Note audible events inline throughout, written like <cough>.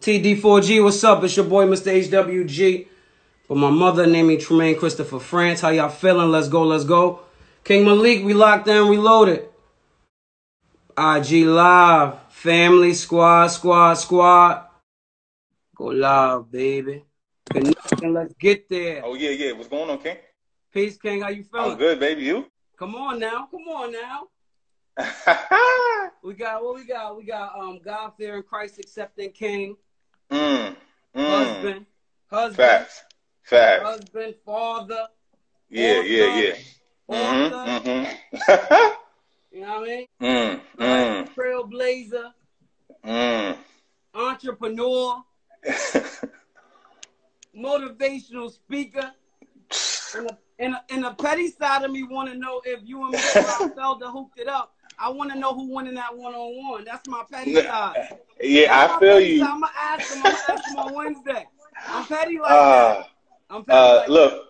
TD4G, what's up? It's your boy, Mr. HWG. But my mother named me Tremaine Christopher France. How y'all feeling? Let's go, let's go. King Malik, we locked down, reloaded. IG Live, family, squad, squad, squad. Go live, baby. Connection, let's get there. Oh yeah, yeah. What's going on, King? Peace, King. How you feeling? I'm good, baby. You? Come on now, come on now. <laughs> we got what we got. We got um God fearing Christ accepting King. Mm, mm. Husband. Husband. Facts. Facts. Husband, father. Yeah, author, yeah, yeah. Author. Mm-hmm, <laughs> You know what I mean? mm, mm, Trailblazer, mm. entrepreneur, <laughs> motivational speaker. <laughs> And the, and, the, and the petty side of me want to know if you and Mr. Felder hooked it up. I want to know who won in that one on one. That's my petty side. yeah, That's I feel you. side. I'm gonna ask him. I'm gonna ask him on Wednesday. I'm petty like Uh, that. I'm petty uh, like look,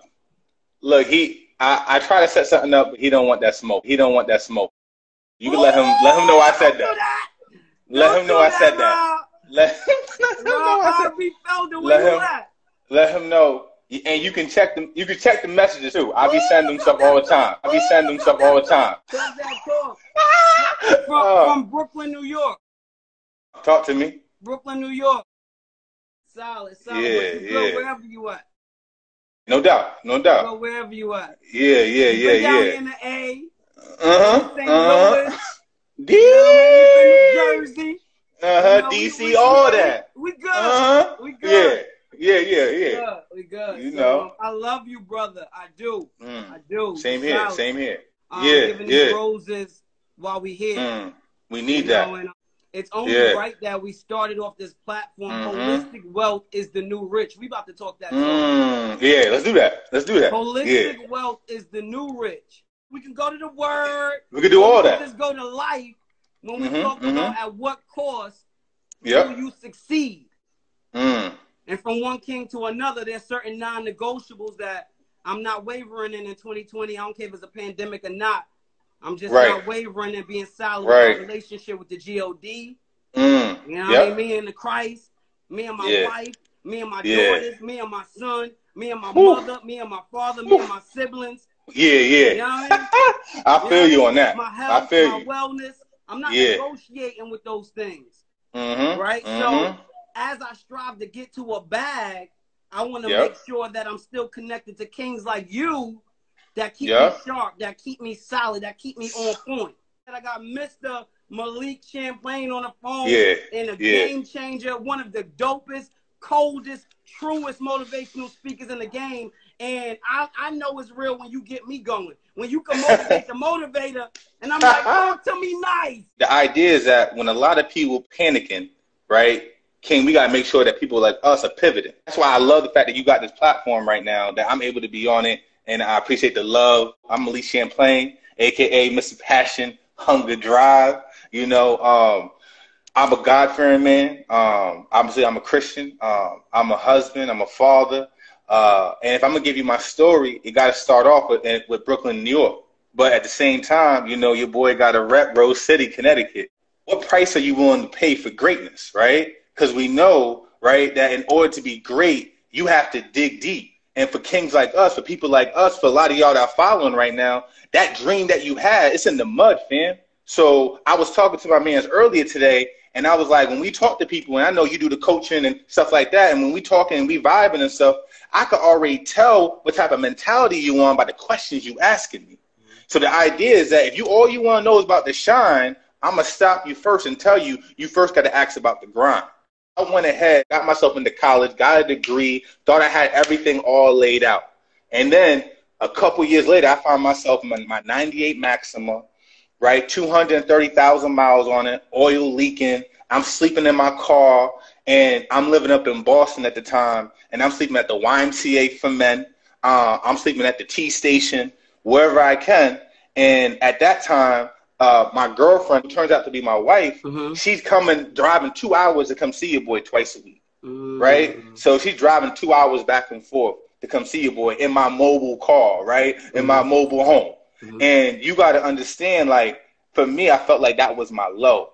look. He, I, I try to set something up, but he don't want that smoke. He don't want that smoke. You can let him, let him know I said that. Let Don't him know I said that. Let him, <laughs> let him know I said. Harvey Let him- Let him know. And you can check them. You can check the messages too. I be sending them stuff all the time. I be sending them stuff all the time. Talk that. From, Uh, from Brooklyn, New York. talk to me. Brooklyn, New York. Solid, solid. Yeah, you yeah. wherever you at. No doubt. No Go doubt. wherever you at. Yeah, yeah, You yeah, here yeah. in the A. Uh huh. Uh huh. You know, you been to D. Jersey. Uh You huh. DC. All that. We good. Uh huh. We good. Yeah. Yeah. Yeah. We Yeah. good. We good. You So, know. I love you, brother. I do. I Mm. do. Same here. Same here. Um, Yeah, Giving yeah. these roses while we here. Mm. We You need know, that. and, uh, it's only Yeah. right that we started off this platform. Mhm. Holistic wealth is the new rich. We about to talk that. Mm. Yeah. Let's do that. Let's do that. Holistic Yeah. wealth is the new rich. We can go to the word. We can do all we that. Just go to life when we Mhm, talk about at what cost Yep. do you succeed. Mm. And from one king to another, there's certain non-negotiables that I'm not wavering in in 2020. I don't care if it's a pandemic or not. I'm just Right. not wavering and being solid Right. with my relationship with the God. Mm. You know what I mean? Me and the Christ, me and my Yeah. wife, me and my Yeah. daughters, me and my son, me and my Whew. mother, me and my father, me and my siblings. Yeah. yeah. You know what I mean? <laughs> I feel you on that. My I health, feel my you. wellness. I'm not Yeah. negotiating with those things, Mm-hmm. right? Mhm. So as I strive to get to a bag, I want to Yep. make sure that I'm still connected to kings like you that keep Yep. me sharp, that keep me solid, that keep me on point. And I got Mr. Malik Champlain on the phone Yeah. and a Yeah. game changer, one of the dopest, coldest, truest motivational speakers in the game. And I, I know it's real when you get me going. When you can motivate <laughs> the motivator, and I'm like, talk to me nice. the idea is that when a lot of people panicking, right, King, we gotta make sure that people like us are pivoting. That's why I love the fact that you got this platform right now, that I'm able to be on it, and I appreciate the love. I'm Malik Champlain, aka Mr. Passion, Hunger Drive. You know, um, I'm a God fearing man. Um, obviously, I'm a Christian. Um, I'm a husband. I'm a father. Uh, and if I'm gonna give you my story, it got to start off with with Brooklyn, New York. But at the same time, you know, your boy got a rep Rose City, Connecticut. What price are you willing to pay for greatness, right? Because we know, right, that in order to be great, you have to dig deep. And for kings like us, for people like us, for a lot of y'all that are following right now, that dream that you had, it's in the mud, fam. So I was talking to my mans earlier today, and I was like, when we talk to people, and I know you do the coaching and stuff like that, and when we talking and we vibing and stuff, I could already tell what type of mentality you on by the questions you asking me. So the idea is that if you all you want to know is about the shine, I'm gonna stop you first and tell you you first got to ask about the grind. I went ahead, got myself into college, got a degree, thought I had everything all laid out, and then a couple years later, I found myself in my 98 Maxima, right, 230,000 miles on it, oil leaking. I'm sleeping in my car, and I'm living up in Boston at the time, and I'm sleeping at the YMCA for men. Uh, I'm sleeping at the T station, wherever I can. And at that time, uh, my girlfriend, turns out to be my wife, Mhm. she's coming driving two hours to come see your boy twice a week, Mm. right? So she's driving two hours back and forth to come see your boy in my mobile car, right? In my mobile home. Mhm. And you got to understand, like, for me, I felt like that was my low.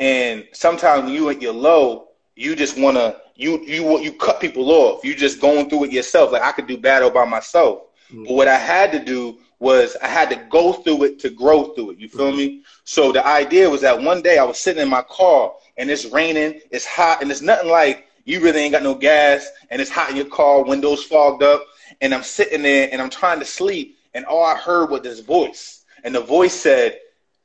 And sometimes when you at your low, you just wanna you you you cut people off. You just going through it yourself. Like I could do battle by myself. Mm-hmm. But what I had to do was I had to go through it to grow through it. You feel mm-hmm. me? So the idea was that one day I was sitting in my car and it's raining, it's hot, and it's nothing like you really ain't got no gas and it's hot in your car, windows fogged up, and I'm sitting there and I'm trying to sleep, and all I heard was this voice, and the voice said,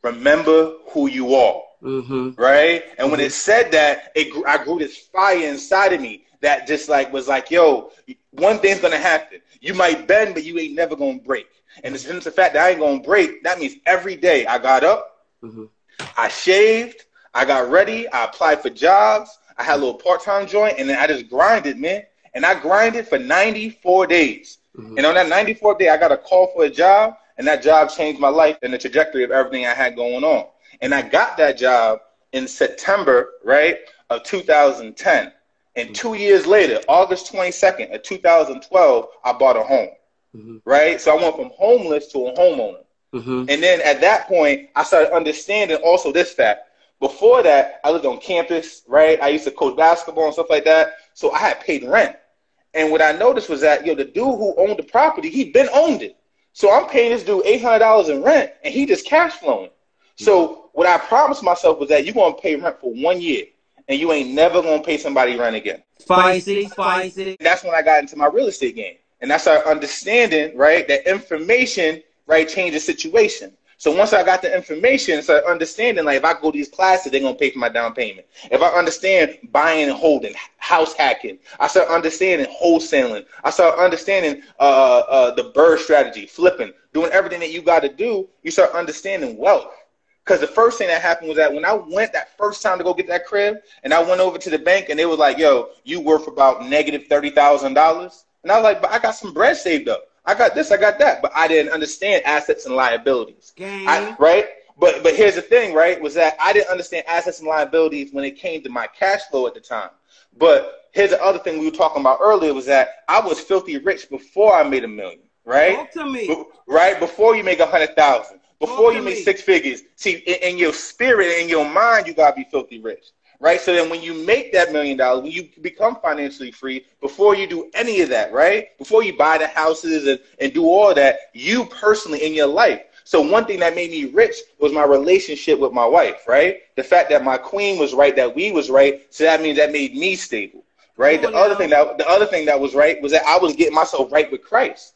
"Remember who you are." Mm-hmm. Right, and mm-hmm. when it said that, it I grew this fire inside of me that just like was like, "Yo, one thing's gonna happen. You might bend, but you ain't never gonna break." And since the fact that I ain't gonna break, that means every day I got up, mm-hmm. I shaved, I got ready, I applied for jobs, I had a little part time joint, and then I just grinded, man. And I grinded for 94 days. Mm-hmm. And on that 94th day, I got a call for a job, and that job changed my life and the trajectory of everything I had going on. And I got that job in September, right, of 2010. And mm-hmm. two years later, August 22nd of 2012, I bought a home, mm-hmm. right? So I went from homeless to a homeowner. Mm-hmm. And then at that point, I started understanding also this fact before that, I lived on campus, right? I used to coach basketball and stuff like that. So I had paid rent. And what I noticed was that, yo, the dude who owned the property, he'd been owned it. So I'm paying this dude $800 in rent and he just cash flowing. So what I promised myself was that you're going to pay rent for one year and you ain't never going to pay somebody rent again. Spicy, spicy. That's when I got into my real estate game. And I started understanding, right, that information, right, changes situation. So once I got the information, so understanding like if I go to these classes, they're gonna pay for my down payment. If I understand buying and holding, house hacking, I start understanding wholesaling. I start understanding uh, uh, the BRRRR strategy, flipping, doing everything that you got to do. You start understanding wealth. Because the first thing that happened was that when I went that first time to go get that crib, and I went over to the bank, and they was like, "Yo, you worth about negative thirty thousand dollars," and I was like, "But I got some bread saved up." I got this, I got that, but I didn't understand assets and liabilities. I, right? But but here's the thing, right? Was that I didn't understand assets and liabilities when it came to my cash flow at the time. But here's the other thing we were talking about earlier was that I was filthy rich before I made a million, right? Talk to me. Be- right before you make a hundred thousand, before you make six figures. See, in, in your spirit, in your mind, you gotta be filthy rich right? So then when you make that million dollars, when you become financially free, before you do any of that, right? Before you buy the houses and, and do all that, you personally in your life. So one thing that made me rich was my relationship with my wife, right? The fact that my queen was right, that we was right, so that means that made me stable, right? Oh, the other thing that the other thing that was right was that I was getting myself right with Christ.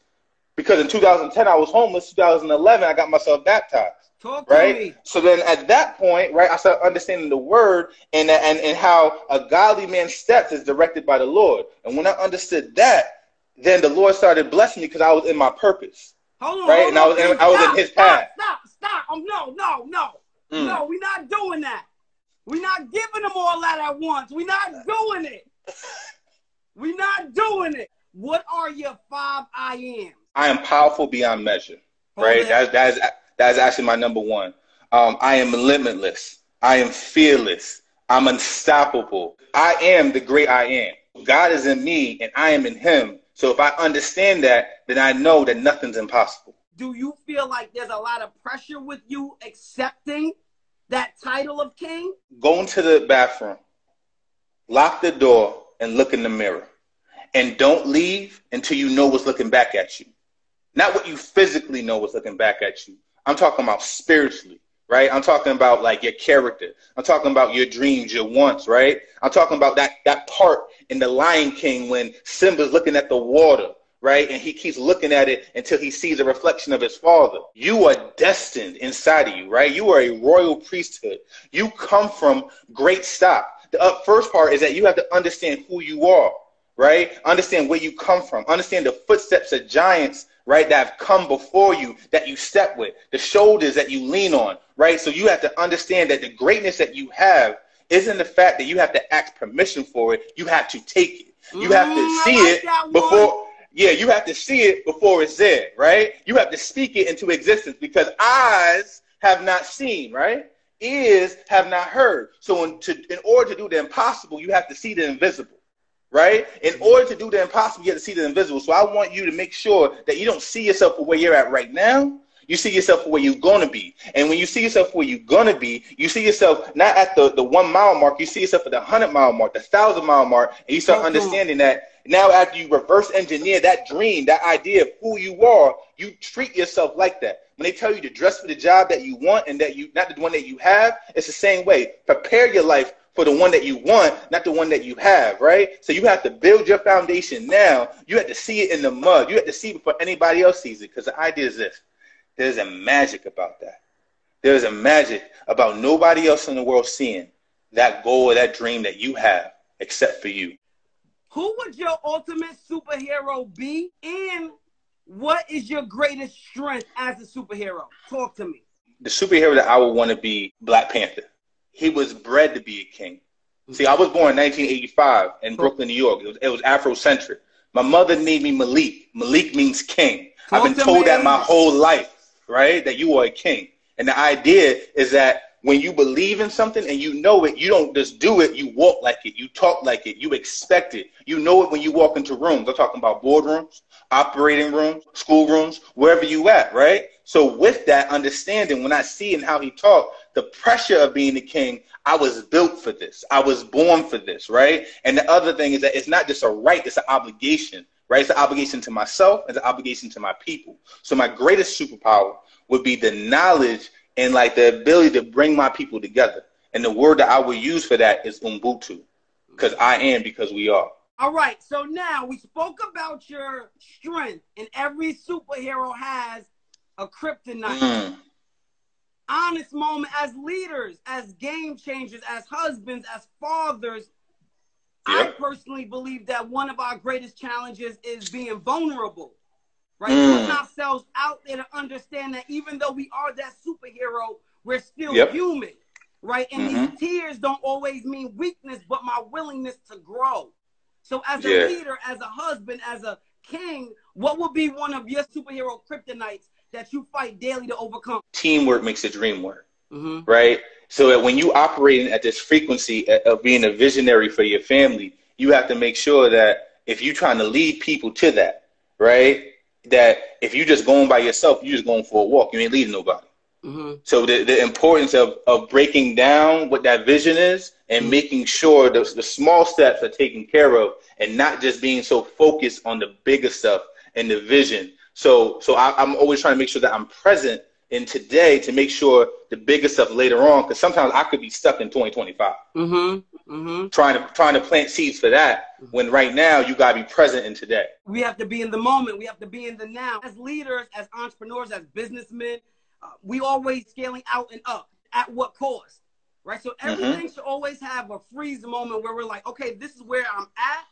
Because in 2010 I was homeless, 2011 I got myself baptized. Talk right? So then at that point, right, I started understanding the word and, and, and how a godly man's steps is directed by the Lord. And when I understood that, then the Lord started blessing me because I was in my purpose. Hold on, right? Hold and I was in, I was stop, in his path. Stop, stop, Oh, no, no, no. Mm. No, we're not doing that. We're not giving them all that at once. We're not doing it. <laughs> we're not doing it. What are your five I am? I am powerful beyond measure. Hold right? That's that's that is actually my number one. Um, I am limitless. I am fearless. I'm unstoppable. I am the great I am. God is in me and I am in him. So if I understand that, then I know that nothing's impossible. Do you feel like there's a lot of pressure with you accepting that title of king? Go into the bathroom, lock the door, and look in the mirror. And don't leave until you know what's looking back at you. Not what you physically know what's looking back at you, I'm talking about spiritually, right? I'm talking about like your character. I'm talking about your dreams, your wants, right? I'm talking about that that part in the Lion King when Simba's looking at the water, right? And he keeps looking at it until he sees a reflection of his father. You are destined inside of you, right? You are a royal priesthood. You come from great stock. The first part is that you have to understand who you are, right? Understand where you come from. Understand the footsteps of giants right, that have come before you that you step with, the shoulders that you lean on, right? So you have to understand that the greatness that you have isn't the fact that you have to ask permission for it. You have to take it. You have to mm, see like it before. Yeah, you have to see it before it's there, right? You have to speak it into existence because eyes have not seen, right? Ears have not heard. So in, to, in order to do the impossible, you have to see the invisible right? In order to do the impossible, you have to see the invisible. So I want you to make sure that you don't see yourself for where you're at right now. You see yourself for where you're going to be. And when you see yourself where you're going to be, you see yourself not at the, the one mile mark, you see yourself at the 100 mile mark, the 1,000 mile mark, and you start understanding that now after you reverse engineer that dream, that idea of who you are, you treat yourself like that. When they tell you to dress for the job that you want and that you, not the one that you have, it's the same way. Prepare your life for the one that you want, not the one that you have, right? So you have to build your foundation now. You have to see it in the mud. You have to see it before anybody else sees it. Because the idea is this there's a magic about that. There's a magic about nobody else in the world seeing that goal or that dream that you have except for you. Who would your ultimate superhero be? And what is your greatest strength as a superhero? Talk to me. The superhero that I would want to be Black Panther he was bred to be a king. See, I was born in 1985 in Brooklyn, New York. It was, it was Afrocentric. My mother named me Malik. Malik means king. I've been to told that my whole life, right? That you are a king. And the idea is that when you believe in something and you know it, you don't just do it, you walk like it, you talk like it, you expect it. You know it when you walk into rooms. I'm talking about boardrooms, operating rooms, schoolrooms, wherever you at, right? So with that understanding, when I see and how he talked, the pressure of being the king, I was built for this. I was born for this, right? And the other thing is that it's not just a right, it's an obligation, right? It's an obligation to myself, it's an obligation to my people. So my greatest superpower would be the knowledge and like the ability to bring my people together. And the word that I would use for that is Ubuntu, because I am because we are. All right, so now we spoke about your strength, and every superhero has a kryptonite. Mm honest moment as leaders, as game changers, as husbands, as fathers. Yep. I personally believe that one of our greatest challenges is being vulnerable, right? Mm. Putting ourselves out there to understand that even though we are that superhero, we're still yep. human, right? And mm-hmm. these tears don't always mean weakness, but my willingness to grow. So, as a yeah. leader, as a husband, as a king, what would be one of your superhero kryptonites that you fight daily to overcome? Teamwork makes the dream work, mm-hmm. right? So that when you operate at this frequency of being a visionary for your family, you have to make sure that if you're trying to lead people to that, right? That if you're just going by yourself, you're just going for a walk. You ain't leading nobody. Mm-hmm. So the, the importance of, of breaking down what that vision is and mm-hmm. making sure the, the small steps are taken care of and not just being so focused on the bigger stuff and the vision so so I, am always trying to make sure that I'm present in today to make sure the bigger stuff later on, because sometimes I could be stuck in 2025. Mm-hmm, mm-hmm. Trying to trying to plant seeds for that when right now you gotta be present in today. We have to be in the moment. We have to be in the now. As leaders, as entrepreneurs, as businessmen, uh, we always scaling out and up. At what cost? Right. So mm-hmm. everything should always have a freeze moment where we're like, okay, this is where I'm at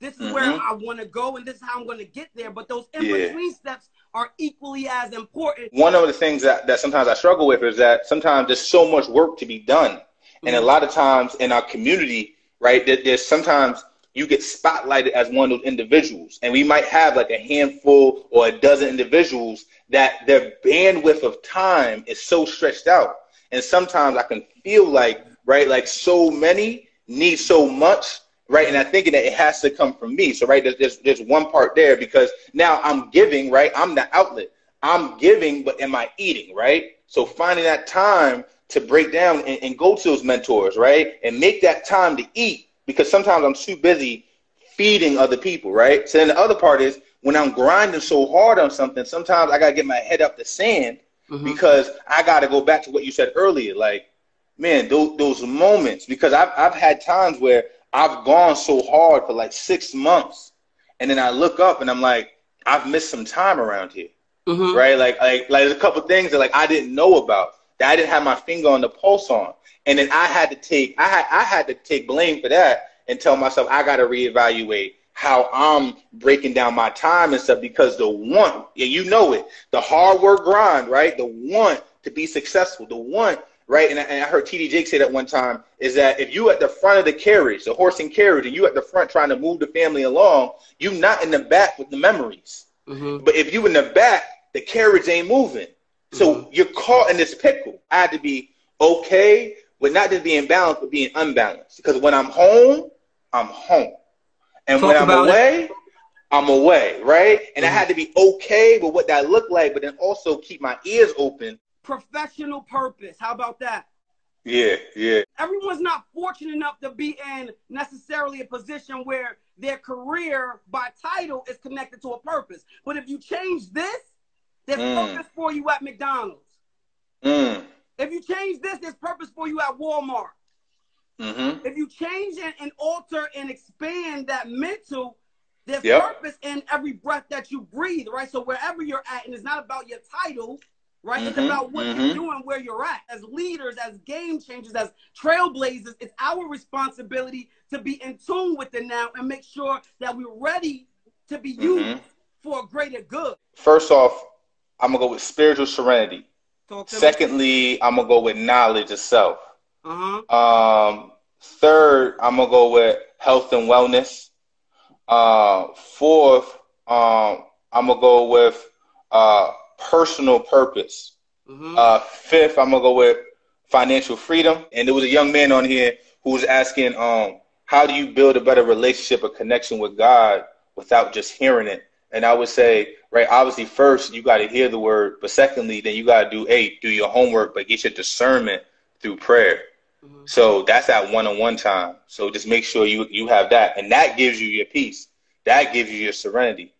this is mm-hmm. where I want to go, and this is how I'm going to get there. But those in between yeah. steps are equally as important. One of the things that, that sometimes I struggle with is that sometimes there's so much work to be done. Mm-hmm. And a mm-hmm. lot of times in our community, right, there, there's sometimes you get spotlighted as one of those individuals. And we might have like a handful or a dozen individuals that their bandwidth of time is so stretched out. And sometimes I can feel like, right, like so many need so much right? And I'm thinking that it has to come from me. So, right, there's, there's, there's one part there because now I'm giving, right? I'm the outlet. I'm giving, but am I eating, right? So finding that time to break down and, and go to those mentors, right? And make that time to eat because sometimes I'm too busy feeding other people, right? So then the other part is when I'm grinding so hard on something, sometimes I gotta get my head up the sand mm-hmm. because I gotta go back to what you said earlier. Like, man, those, those moments, because I've, I've had times where I've gone so hard for like six months, and then I look up and I'm like, I've missed some time around here, mm-hmm. right? Like, like, like, there's a couple things that like I didn't know about that I didn't have my finger on the pulse on, and then I had to take, I had, I had to take blame for that and tell myself I got to reevaluate how I'm breaking down my time and stuff because the want, yeah, you know it, the hard work grind, right? The want to be successful, the want right? And I, and I heard TD Jake say that one time is that if you at the front of the carriage, the horse and carriage, and you at the front trying to move the family along, you not in the back with the memories. Mm-hmm. But if you in the back, the carriage ain't moving. So mm-hmm. you're caught in this pickle. I had to be okay with not just being balanced, but being unbalanced. Because when I'm home, I'm home. And Talk when I'm away, it. I'm away, right? And Mm-hmm. I had to be okay with what that looked like, but then also keep my ears open. Professional purpose. How about that? Yeah, yeah. Everyone's not fortunate enough to be in necessarily a position where their career by title is connected to a purpose. But if you change this, there's Mm. purpose for you at McDonald's. Mm. If you change this, there's purpose for you at Walmart. Mm-hmm. If you change and, and alter and expand that mental, there's Yep. purpose in every breath that you breathe, right? So wherever you're at, and it's not about your title, right? It's Mhm, about what mhm. you're doing where you're at. As leaders, as game changers, as trailblazers, it's our responsibility to be in tune with the now and make sure that we're ready to be used Mhm. for a greater good. First off, I'm gonna go with spiritual serenity. To me. Secondly, I'm gonna go with knowledge itself. Uh-huh. Um, third, I'm gonna go with health and wellness. Uh, fourth, um, I'm gonna go with uh, personal purpose. Uh-huh. Uh, fifth, I'm gonna go with financial freedom. And there was a young man on here who was asking, um, how do you build a better relationship, a connection with God without just hearing it? And I would say, right, obviously, first you got to hear the word, but secondly, then you got to do a do your homework, but get your discernment through prayer. Mhm. So that's that one-on-one time. So just make sure you you have that, and that gives you your peace. That gives you your serenity.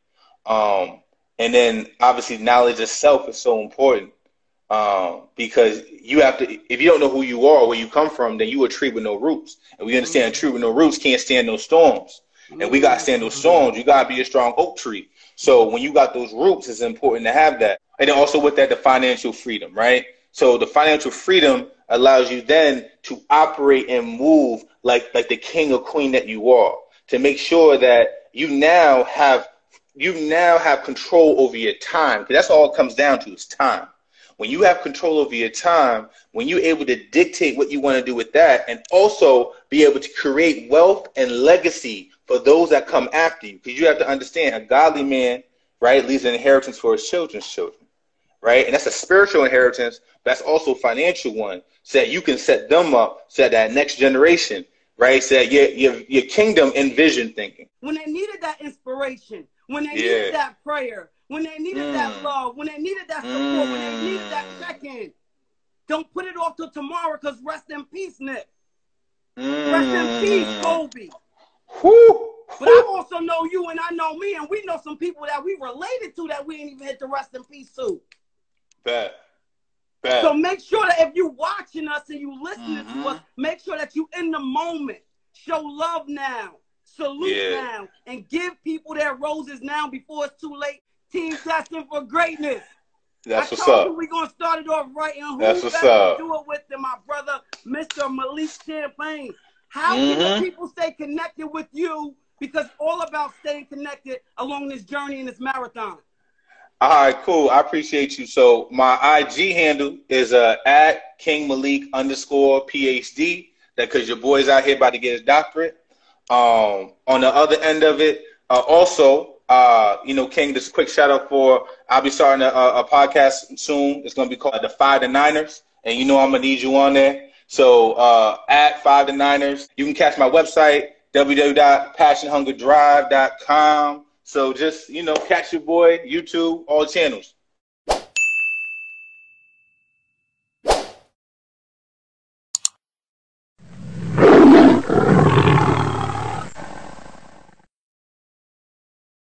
Um, and then obviously knowledge of self is so important um, because you have to. If you don't know who you are, where you come from, then you a tree with no roots. And we understand a tree with no roots can't stand no storms. And we got to stand those storms. You got to be a strong oak tree. So when you got those roots, it's important to have that. And then also with that, the financial freedom, right? So the financial freedom allows you then to operate and move like like the king or queen that you are. To make sure that you now have you now have control over your time. Because that's all it comes down to is time. When you have control over your time, when you're able to dictate what you want to do with that, and also be able to create wealth and legacy for those that come after you. Because you have to understand, a godly man, right, leaves an inheritance for his children's children, right? And that's a spiritual inheritance, but that's also a financial one, so that you can set them up, so that, that next generation, right, so that your, your, your kingdom in vision thinking. when they needed that inspiration, when they Yeah. needed that prayer, when they needed that Mm. love, when they needed that support, when they needed that Mm. check in. Don't put it off till tomorrow because rest in peace, Nick. Mm. Rest in peace, Kobe. Whew. But I also know you and I know me, and we know some people that we related to that we ain't even hit the rest in peace to. Bet. Bet. So make sure that if you're watching us and you listening Mhm. to us, make sure that you in the moment. Show love now. Salute Yeah. now. And give people their roses now before it's too late. Team testing for greatness. That's I what's told up. you we're gonna start it off right and who That's what's better do it with than my brother, Mr. Malik Champlain. How Mhm. can the people stay connected with you? Because all about staying connected along this journey in this marathon. All right, cool. I appreciate you. So my IG handle is uh, at King Malik underscore PhD. That because your boy's out here about to get his doctorate. Um, on the other end of it, uh, also, uh, you know, King, just a quick shout out for I'll be starting a, a podcast soon. It's gonna be called the Five to Niners, and you know I'm gonna need you on there. So uh, at Five to Niners, you can catch my website www.passionhungerdrive.com. So just you know, catch your boy YouTube, all channels.